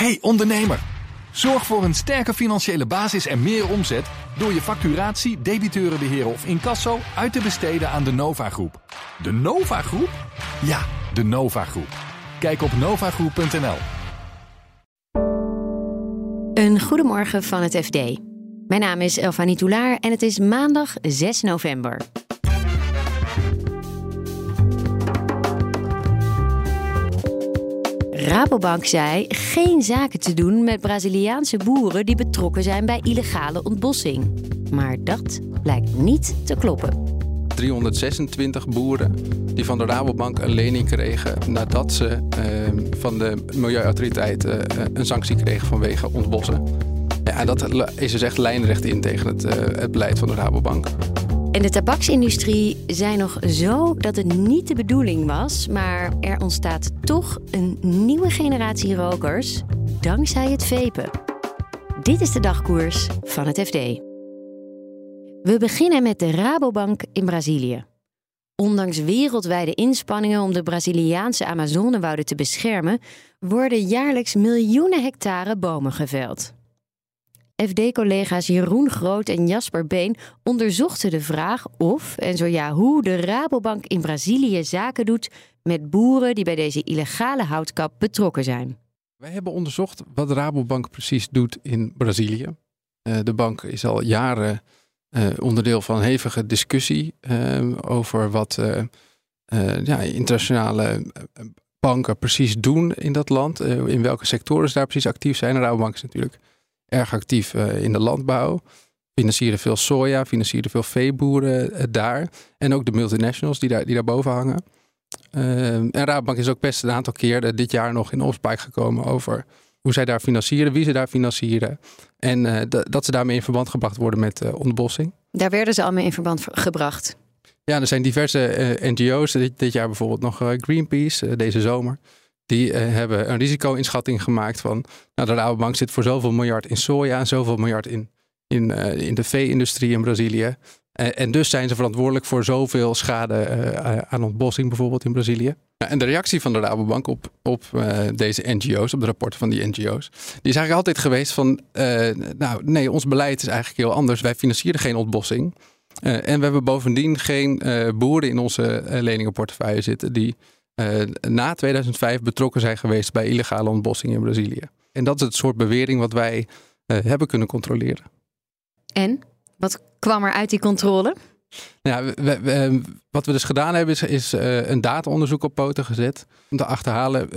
Hey ondernemer, zorg voor een sterke financiële basis en meer omzet door je facturatie, debiteurenbeheer of incasso uit te besteden aan de Nova Groep. De Nova Groep? Ja, de Nova Groep. Kijk op novagroep.nl. Een goedemorgen van het FD. Mijn naam is Elfanie Toulaar en het is maandag 6 november. Rabobank zei geen zaken te doen met Braziliaanse boeren die betrokken zijn bij illegale ontbossing. Maar dat blijkt niet te kloppen. 326 boeren die van de Rabobank een lening kregen nadat ze eh, van de milieuautoriteit uh, een sanctie kregen vanwege ontbossen. Ja, dat is dus echt lijnrecht in tegen het, uh, het beleid van de Rabobank. En de tabaksindustrie zei nog zo dat het niet de bedoeling was, maar er ontstaat toch een nieuwe generatie rokers dankzij het vepen. Dit is de dagkoers van het FD. We beginnen met de Rabobank in Brazilië. Ondanks wereldwijde inspanningen om de Braziliaanse Amazonewouden te beschermen, worden jaarlijks miljoenen hectare bomen geveld. FD-collega's Jeroen Groot en Jasper Been onderzochten de vraag of, en zo ja hoe, de Rabobank in Brazilië zaken doet met boeren die bij deze illegale houtkap betrokken zijn. Wij hebben onderzocht wat Rabobank precies doet in Brazilië. Uh, de bank is al jaren uh, onderdeel van hevige discussie uh, over wat internationale banken precies doen in dat land. in welke sectoren ze daar precies actief zijn. Rabobank is natuurlijk erg actief uh, in de landbouw. Financieren veel soja, financieren veel veeboeren uh, daar. En ook de multinationals die, daar, die daarboven hangen. Uh, en Rabobank is ook best een aantal keer dit jaar nog in opspraak gekomen over hoe zij daar financieren, wie ze daar financieren. En dat ze daarmee in verband gebracht worden met ontbossing. Daar werden ze al mee in verband gebracht. Ja, er zijn diverse NGO's. Dit, dit, jaar bijvoorbeeld nog Greenpeace, deze zomer. Die uh, hebben een risico-inschatting gemaakt van... Nou, de Rabobank zit voor zoveel miljard in soja... en zoveel miljard in, in, uh, in de vee-industrie in Brazilië. En dus zijn ze verantwoordelijk voor zoveel schade aan ontbossing bijvoorbeeld in Brazilië. En de reactie van de Rabobank op, op deze NGO's, op de rapporten van die NGO's... die is eigenlijk altijd geweest van... nou, nee, ons beleid is eigenlijk heel anders. Wij financieren geen ontbossing... en we hebben bovendien geen boeren in onze leningenportefeuille zitten die na 2005 betrokken zijn geweest bij illegale ontbossing in Brazilië. En dat is het soort bewering wat wij uh, hebben kunnen controleren. En wat kwam er uit die controle? Nou ja, we, we, wat we dus gedaan hebben is, is uh, een dataonderzoek op poten gezet. Om te achterhalen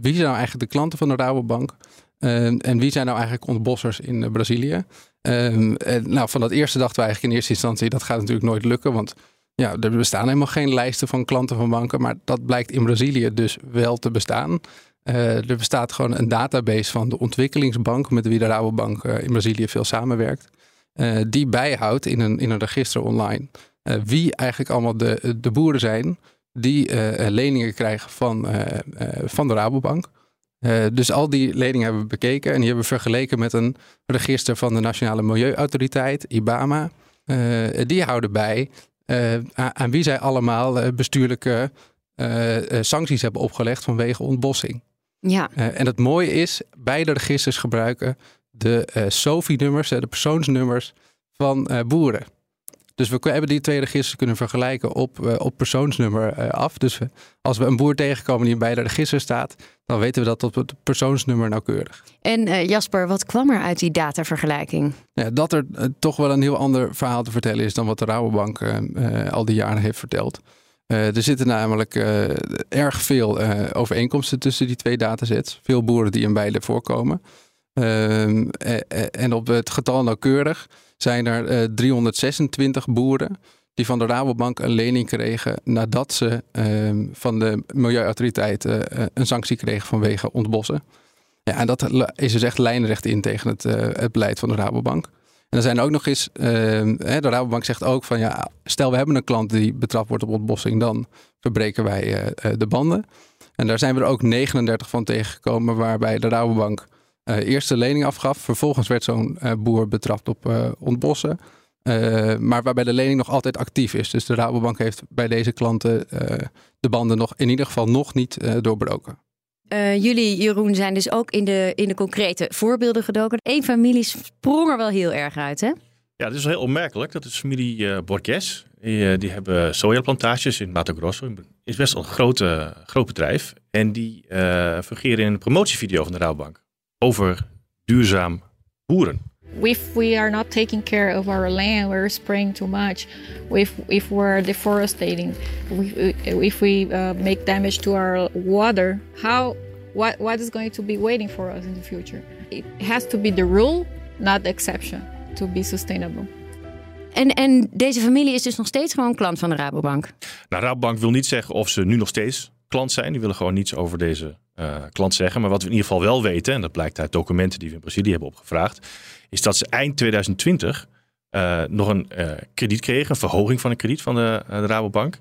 wie zijn nou eigenlijk de klanten van de Rabobank. en wie zijn nou eigenlijk ontbossers in Brazilië. En, nou, van dat eerste dachten we eigenlijk in eerste instantie dat gaat natuurlijk nooit lukken. Want ja, er bestaan helemaal geen lijsten van klanten van banken, maar dat blijkt in Brazilië dus wel te bestaan. Uh, er bestaat gewoon een database van de ontwikkelingsbank, met wie de Rabobank uh, in Brazilië veel samenwerkt. Uh, die bijhoudt in een, in een register online wie eigenlijk allemaal de, de boeren zijn die leningen krijgen van, van de Rabobank. dus al die leningen hebben we bekeken en die hebben we vergeleken met een register van de Nationale Milieuautoriteit, IBAMA. die houden bij aan wie zij allemaal uh, bestuurlijke uh, sancties hebben opgelegd vanwege ontbossing. Ja. en het mooie is, beide registers gebruiken de SOFI-nummers, de persoonsnummers van boeren. Dus we hebben die twee registers kunnen vergelijken op, uh, op persoonsnummer uh, af. Dus we, als we een boer tegenkomen die bij de register staat, dan weten we dat op het persoonsnummer nauwkeurig. En uh, Jasper, wat kwam er uit die datavergelijking? Ja, dat er toch wel een heel ander verhaal te vertellen is dan wat de Rabobank al die jaren heeft verteld. er zitten namelijk erg veel overeenkomsten tussen die twee datasets. Veel boeren die in beide voorkomen. Ehm, en op het getal nauwkeurig zijn er 326 eh, boeren die van de Rabobank een lening kregen nadat ze ehm, van de milieuautoriteit uh, een sanctie kregen vanwege ontbossen. Ja, en dat is dus echt lijnrecht in tegen het, het beleid van de Rabobank. En er zijn ook nog eens, ehm, de Rabobank zegt ook van ja, stel we hebben een klant die betrapt wordt op ontbossing, dan verbreken wij de banden. En daar zijn we er ook 39 van tegengekomen waarbij de Rabobank uh, eerst de lening afgaf. Vervolgens werd zo'n uh, boer betrapt op uh, ontbossen. maar waarbij de lening nog altijd actief is. Dus de Rabobank heeft bij deze klanten de banden nog in ieder geval nog niet doorbroken. Uh, jullie, Jeroen, zijn dus ook in de, in de concrete voorbeelden gedoken. Eén familie sprong er wel heel erg uit, hè? Ja, dat is heel opmerkelijk. Dat is familie uh, Borges. Die, die, hebben sojaplantages in Mato Grosso. is best wel een grote, groot bedrijf. En die uh, fungeren in een promotievideo van de Rabobank over duurzaam boeren. If we are not taking care of our land, we're spraying too much. If, if we're deforesting, if we uh, make damage to our water, how, what, what is going to be waiting for us in the future? It has to be the rule, not the exception, to be sustainable. En, en deze familie is dus nog steeds gewoon klant van de Rabobank? Nou, Rabobank wil niet zeggen of ze nu nog steeds klant zijn. Die willen gewoon niets over deze uh, klant zeggen. Maar wat we in ieder geval wel weten, en dat blijkt uit documenten die we in Brazilië hebben opgevraagd, is dat ze eind 2020 uh, eh, nog een uh, krediet kregen, een verhoging van een krediet van de, de Rabobank.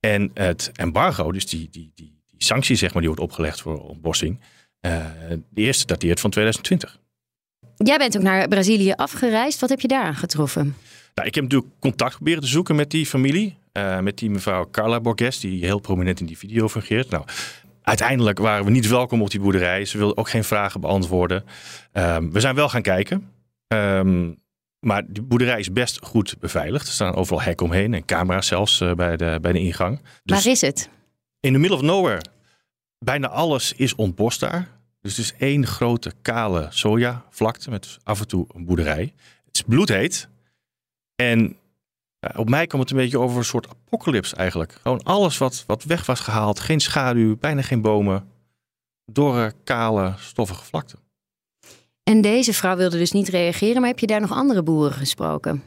En het embargo, dus die, die, die, die sanctie zeg maar, die wordt opgelegd voor ontbossing, de eerste dateert van 2020. Jij bent ook naar Brazilië afgereisd. Wat heb je daar getroffen? Nou, ik heb natuurlijk contact proberen te zoeken met die familie. Uh, met die mevrouw Carla Borges, die heel prominent in die video fungeert. Nou, uiteindelijk waren we niet welkom op die boerderij. Ze wilden ook geen vragen beantwoorden. Um, we zijn wel gaan kijken. Um, maar die boerderij is best goed beveiligd. Er staan overal hekken omheen en camera's zelfs uh, bij, de, bij de ingang. Dus Waar is het? In the middle of nowhere. Bijna alles is ontbost daar. Dus het is één grote kale sojavlakte met af en toe een boerderij. Het is bloedheet. En op mij komt het een beetje over een soort apocalyps eigenlijk. Gewoon alles wat, wat weg was gehaald. Geen schaduw, bijna geen bomen. Dorre, kale, stoffige vlakte. En deze vrouw wilde dus niet reageren, maar heb je daar nog andere boeren gesproken?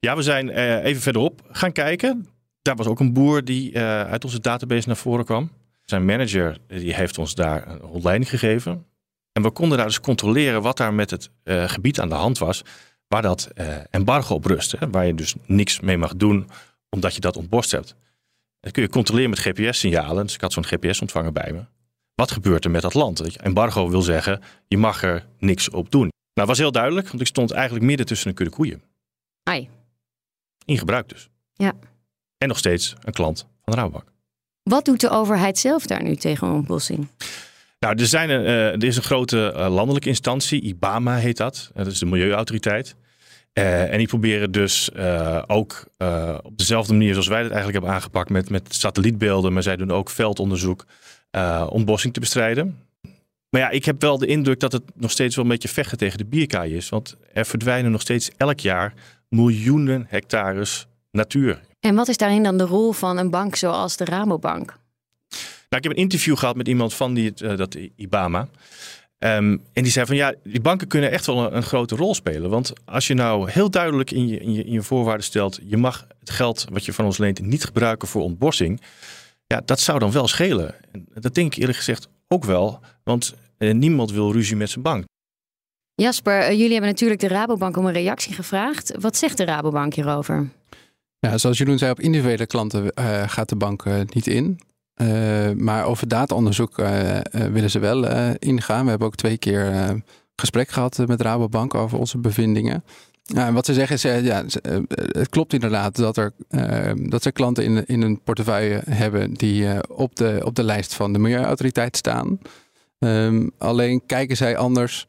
Ja, we zijn eh, even verderop gaan kijken. Daar was ook een boer die uh, uit onze database naar voren kwam. Zijn manager die heeft ons daar een rondleiding gegeven. En we konden daar dus controleren wat daar met het uh, gebied aan de hand was waar dat uh, embargo op rust. Hè, waar je dus niks mee mag doen omdat je dat ontborst hebt. Dat kun je controleren met GPS-signalen. Dus ik had zo'n GPS-ontvanger bij me. Wat gebeurt er met dat land? Embargo wil zeggen, je mag er niks op doen. Nou, dat was heel duidelijk, want ik stond eigenlijk midden tussen een kudde koeien. Ai. In gebruik dus. Ja. En nog steeds een klant van de Rabobank. Wat doet de overheid zelf daar nu tegen ontbossing? Nou, er, zijn een, uh, er is een grote uh, landelijke instantie, IBAMA heet dat. dat is de Milieuautoriteit. En die proberen dus ook op dezelfde manier zoals wij het eigenlijk hebben aangepakt met, met satellietbeelden. Maar zij doen ook veldonderzoek, ontbossing te bestrijden. Maar ja, ik heb wel de indruk dat het nog steeds wel een beetje vechten tegen de bierkaai is. Want er verdwijnen nog steeds elk jaar miljoenen hectares natuur. En wat is daarin dan de rol van een bank zoals de Rabobank? Nou, ik heb een interview gehad met iemand van die, uh, dat IBAMA. Um, en die zei van ja, die banken kunnen echt wel een, een, grote rol spelen. Want als je nou heel duidelijk in je, in, je, in je voorwaarden stelt, je mag het geld wat je van ons leent niet gebruiken voor ontbossing. Ja, dat zou dan wel schelen. En dat denk ik eerlijk gezegd ook wel, want uh, niemand wil ruzie met zijn bank. Jasper, uh, jullie hebben natuurlijk de Rabobank om een reactie gevraagd. Wat zegt de Rabobank hierover? Ja, zoals Jeroen zei, op individuele klanten gaat de bank niet in. Uh, maar over dataonderzoek uh, willen ze wel ingaan. We hebben ook twee keer gesprek gehad met Rabobank over onze bevindingen. En wat ze zeggen is, ja, het klopt inderdaad dat er, dat ze klanten in, in een portefeuille hebben die op, de, op de lijst van de Milieuautoriteit staan. Um, alleen kijken zij anders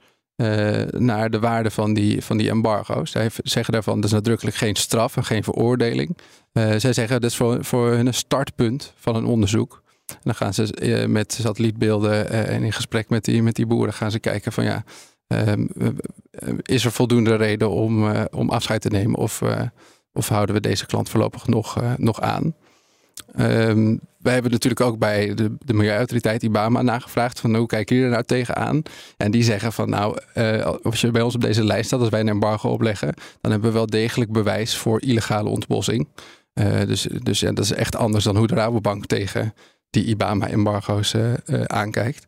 naar de waarde van die, van die embargo's. Zij zeggen daarvan, dat is nadrukkelijk geen straf en geen veroordeling. Zij zeggen dat is voor, voor hun startpunt van een onderzoek. Dan gaan ze uh, met satellietbeelden uh, en in gesprek met die, met die boeren gaan ze kijken van ja, ehm, is er voldoende reden om, om afscheid te nemen of, of houden we deze klant voorlopig nog, nog aan? Um, wij hebben natuurlijk ook bij de, de Milieuautoriteit IBAMA nagevraagd van hoe kijken jullie er nou tegenaan? En die zeggen van nou, als je bij ons op deze lijst staat, als wij een embargo opleggen, dan hebben we wel degelijk bewijs voor illegale ontbossing. Dus dus ja, dat is echt anders dan hoe de Rabobank tegen die IBAMA-embargo's uh, aankijkt.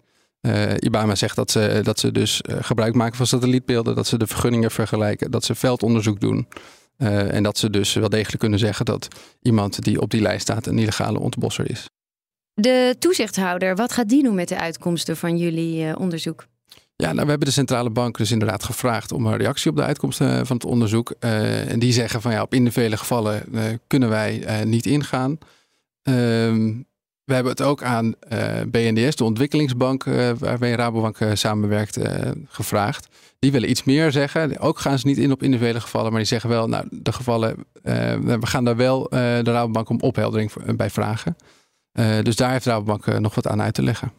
IBAMA zegt dat ze, dat ze dus gebruik maken van satellietbeelden, dat ze de vergunningen vergelijken, dat ze veldonderzoek doen. Uh, en dat ze dus wel degelijk kunnen zeggen dat iemand die op die lijst staat een illegale ontbosser is. De toezichthouder, wat gaat die doen met de uitkomsten van jullie uh, onderzoek? Ja, nou, we hebben de centrale bank dus inderdaad gevraagd om een reactie op de uitkomsten van het onderzoek. Uh, en die zeggen van ja, op individuele gevallen kunnen wij niet ingaan. Ehm, We hebben het ook aan uh, eh, BNDS, de ontwikkelingsbank uh, waarmee Rabobank uh, samenwerkt, gevraagd. Die willen iets meer zeggen. Ook gaan ze niet in op individuele gevallen, maar die zeggen wel, nou, de gevallen, we gaan daar wel de Rabobank om opheldering bij vragen. dus daar heeft Rabobank nog wat aan uit te leggen.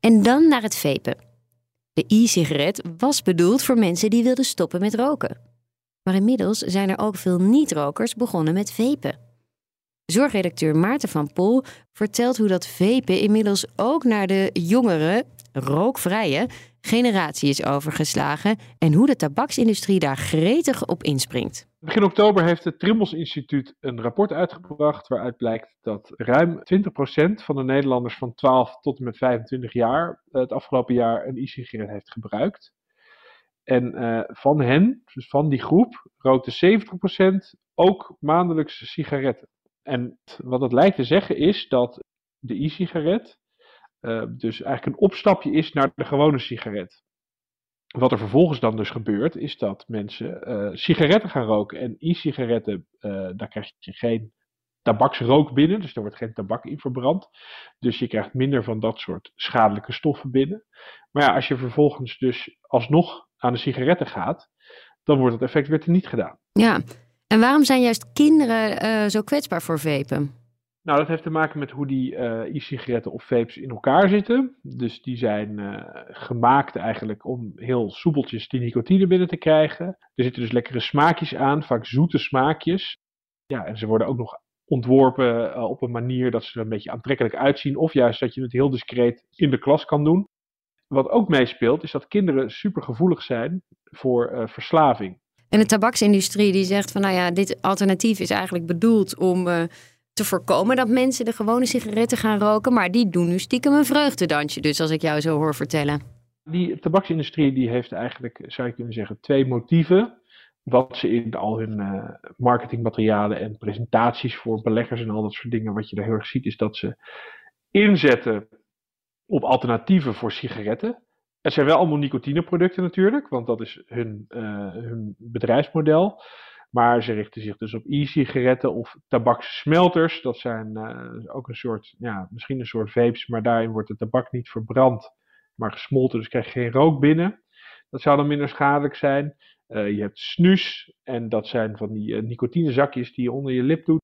En dan naar het vapen. De e-sigaret was bedoeld voor mensen die wilden stoppen met roken. Maar inmiddels zijn er ook veel niet-rokers begonnen met vapen. Zorgredacteur Maarten van Pol vertelt hoe dat vapen inmiddels ook naar de jongere, rookvrije generatie is overgeslagen en hoe de tabaksindustrie daar gretig op inspringt. Begin oktober heeft het Trimbos Instituut een rapport uitgebracht waaruit blijkt dat ruim 20% van de Nederlanders van 12 tot en met 25 jaar het afgelopen jaar een e-sigaret heeft gebruikt. En uh, van hen, dus van die groep, rookte 70% ook maandelijks sigaretten. En wat het lijkt te zeggen is dat de e-sigaret uh, dus eigenlijk een opstapje is naar de gewone sigaret. Wat er vervolgens dan dus gebeurt, is dat mensen uh, sigaretten gaan roken. En e-sigaretten, daar krijg je geen tabaksrook binnen, dus er wordt geen tabak in verbrand. Dus je krijgt minder van dat soort schadelijke stoffen binnen. Maar ja, als je vervolgens dus alsnog aan de sigaretten gaat, dan wordt het effect weer niet gedaan. Ja, en waarom zijn juist kinderen uh, zo kwetsbaar voor vapen? Nou, dat heeft te maken met hoe die uh, e-sigaretten of vapes in elkaar zitten. Dus die zijn uh, gemaakt eigenlijk om heel soepeltjes die nicotine binnen te krijgen. Er zitten dus lekkere smaakjes aan, vaak zoete smaakjes. Ja, en ze worden ook nog ontworpen uh, op een manier dat ze er een beetje aantrekkelijk uitzien. Of juist dat je het heel discreet in de klas kan doen. Wat ook meespeelt, is dat kinderen super gevoelig zijn voor uh, verslaving. En de tabaksindustrie die zegt van nou ja, dit alternatief is eigenlijk bedoeld om uh, te voorkomen dat mensen de gewone sigaretten gaan roken. Maar die doen nu stiekem een vreugdedansje, dus als ik jou zo hoor vertellen. Die tabaksindustrie die heeft eigenlijk, zou je kunnen zeggen, twee motieven. Wat ze in al hun uh, marketingmaterialen en presentaties voor beleggers en al dat soort dingen, wat je daar heel erg ziet, is dat ze inzetten op alternatieven voor sigaretten. Het zijn wel allemaal nicotineproducten natuurlijk, want dat is hun, uh, hun bedrijfsmodel. Maar ze richten zich dus op e-sigaretten of tabakssmelters. Dat zijn uh, ook een soort, ja, misschien een soort vapes, maar daarin wordt de tabak niet verbrand, maar gesmolten, dus krijg je geen rook binnen. Dat zou dan minder schadelijk zijn. Uh, je hebt snus, en dat zijn van die nicotinezakjes die je onder je lip doet.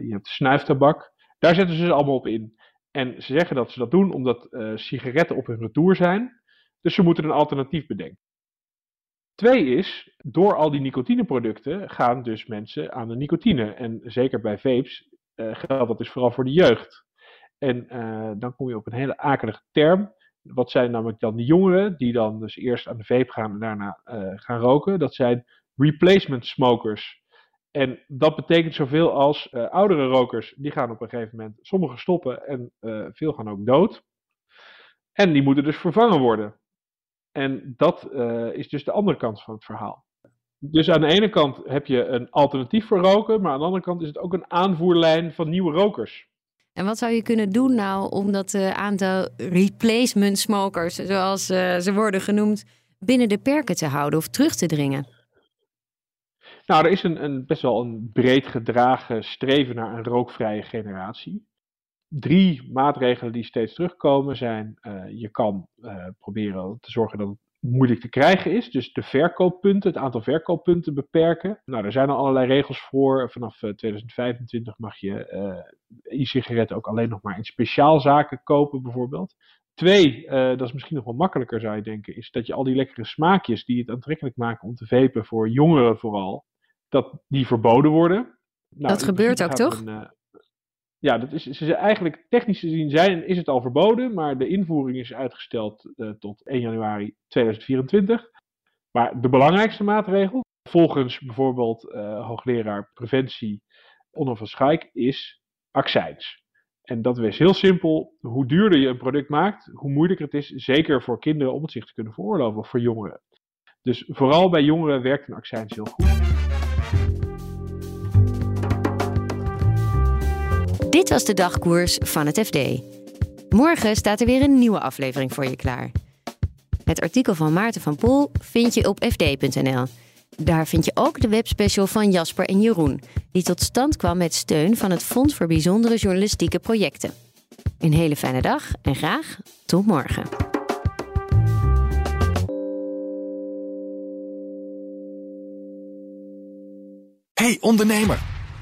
je hebt snuiftabak. Daar zetten ze ze allemaal op in. En ze zeggen dat ze dat doen omdat uh, sigaretten op hun retour zijn. Dus ze moeten een alternatief bedenken. Twee is, door al die nicotineproducten gaan dus mensen aan de nicotine. En zeker bij vapes uh, geldt dat dus vooral voor de jeugd. En uh, dan kom je op een hele akelige term. Wat zijn namelijk dan die jongeren die dan dus eerst aan de vape gaan en daarna gaan roken? Dat zijn replacement smokers. En dat betekent zoveel als uh, oudere rokers, die gaan op een gegeven moment, sommigen stoppen en uh, veel gaan ook dood. En die moeten dus vervangen worden. En dat uh, is dus de andere kant van het verhaal. Dus aan de ene kant heb je een alternatief voor roken, maar aan de andere kant is het ook een aanvoerlijn van nieuwe rokers. En wat zou je kunnen doen nou om dat aantal replacement smokers, zoals ze worden genoemd, binnen de perken te houden of terug te dringen? Nou, er is een, een, best wel een breed gedragen streven naar een rookvrije generatie. Drie maatregelen die steeds terugkomen zijn: uh, je kan uh, proberen te zorgen dat het moeilijk te krijgen is. Dus de verkooppunten, het aantal verkooppunten beperken. Nou, er zijn al allerlei regels voor. Vanaf 2025 eh, mag je e-sigaretten ook alleen nog maar in speciaalzaken kopen, bijvoorbeeld. Twee, dat is misschien nog wel makkelijker zou je denken, is dat je al die lekkere smaakjes die het aantrekkelijk maken om te vapen voor jongeren vooral, dat die verboden worden. Nou, dat gebeurt ook, toch? Een, uh, ja, dat is, ze, eigenlijk technisch gezien zijn, is het al verboden, maar de invoering is uitgesteld uh, tot 1 januari 2024. Maar de belangrijkste maatregel, volgens bijvoorbeeld uh, hoogleraar preventie Onno van Schaik, is accijns. En dat is heel simpel. Hoe duurder je een product maakt, hoe moeilijker het is, zeker voor kinderen, om het zich te kunnen veroorloven, of voor jongeren. Dus vooral bij jongeren werkt een accijns heel goed. Was de dagkoers van het FD. Morgen staat er weer een nieuwe aflevering voor je klaar. Het artikel van Maarten van Poel vind je op fd.nl. Daar vind je ook de webspecial van Jasper en Jeroen, die tot stand kwam met steun van het Fonds voor Bijzondere Journalistieke Projecten. Een hele fijne dag en graag tot morgen. Hey ondernemer,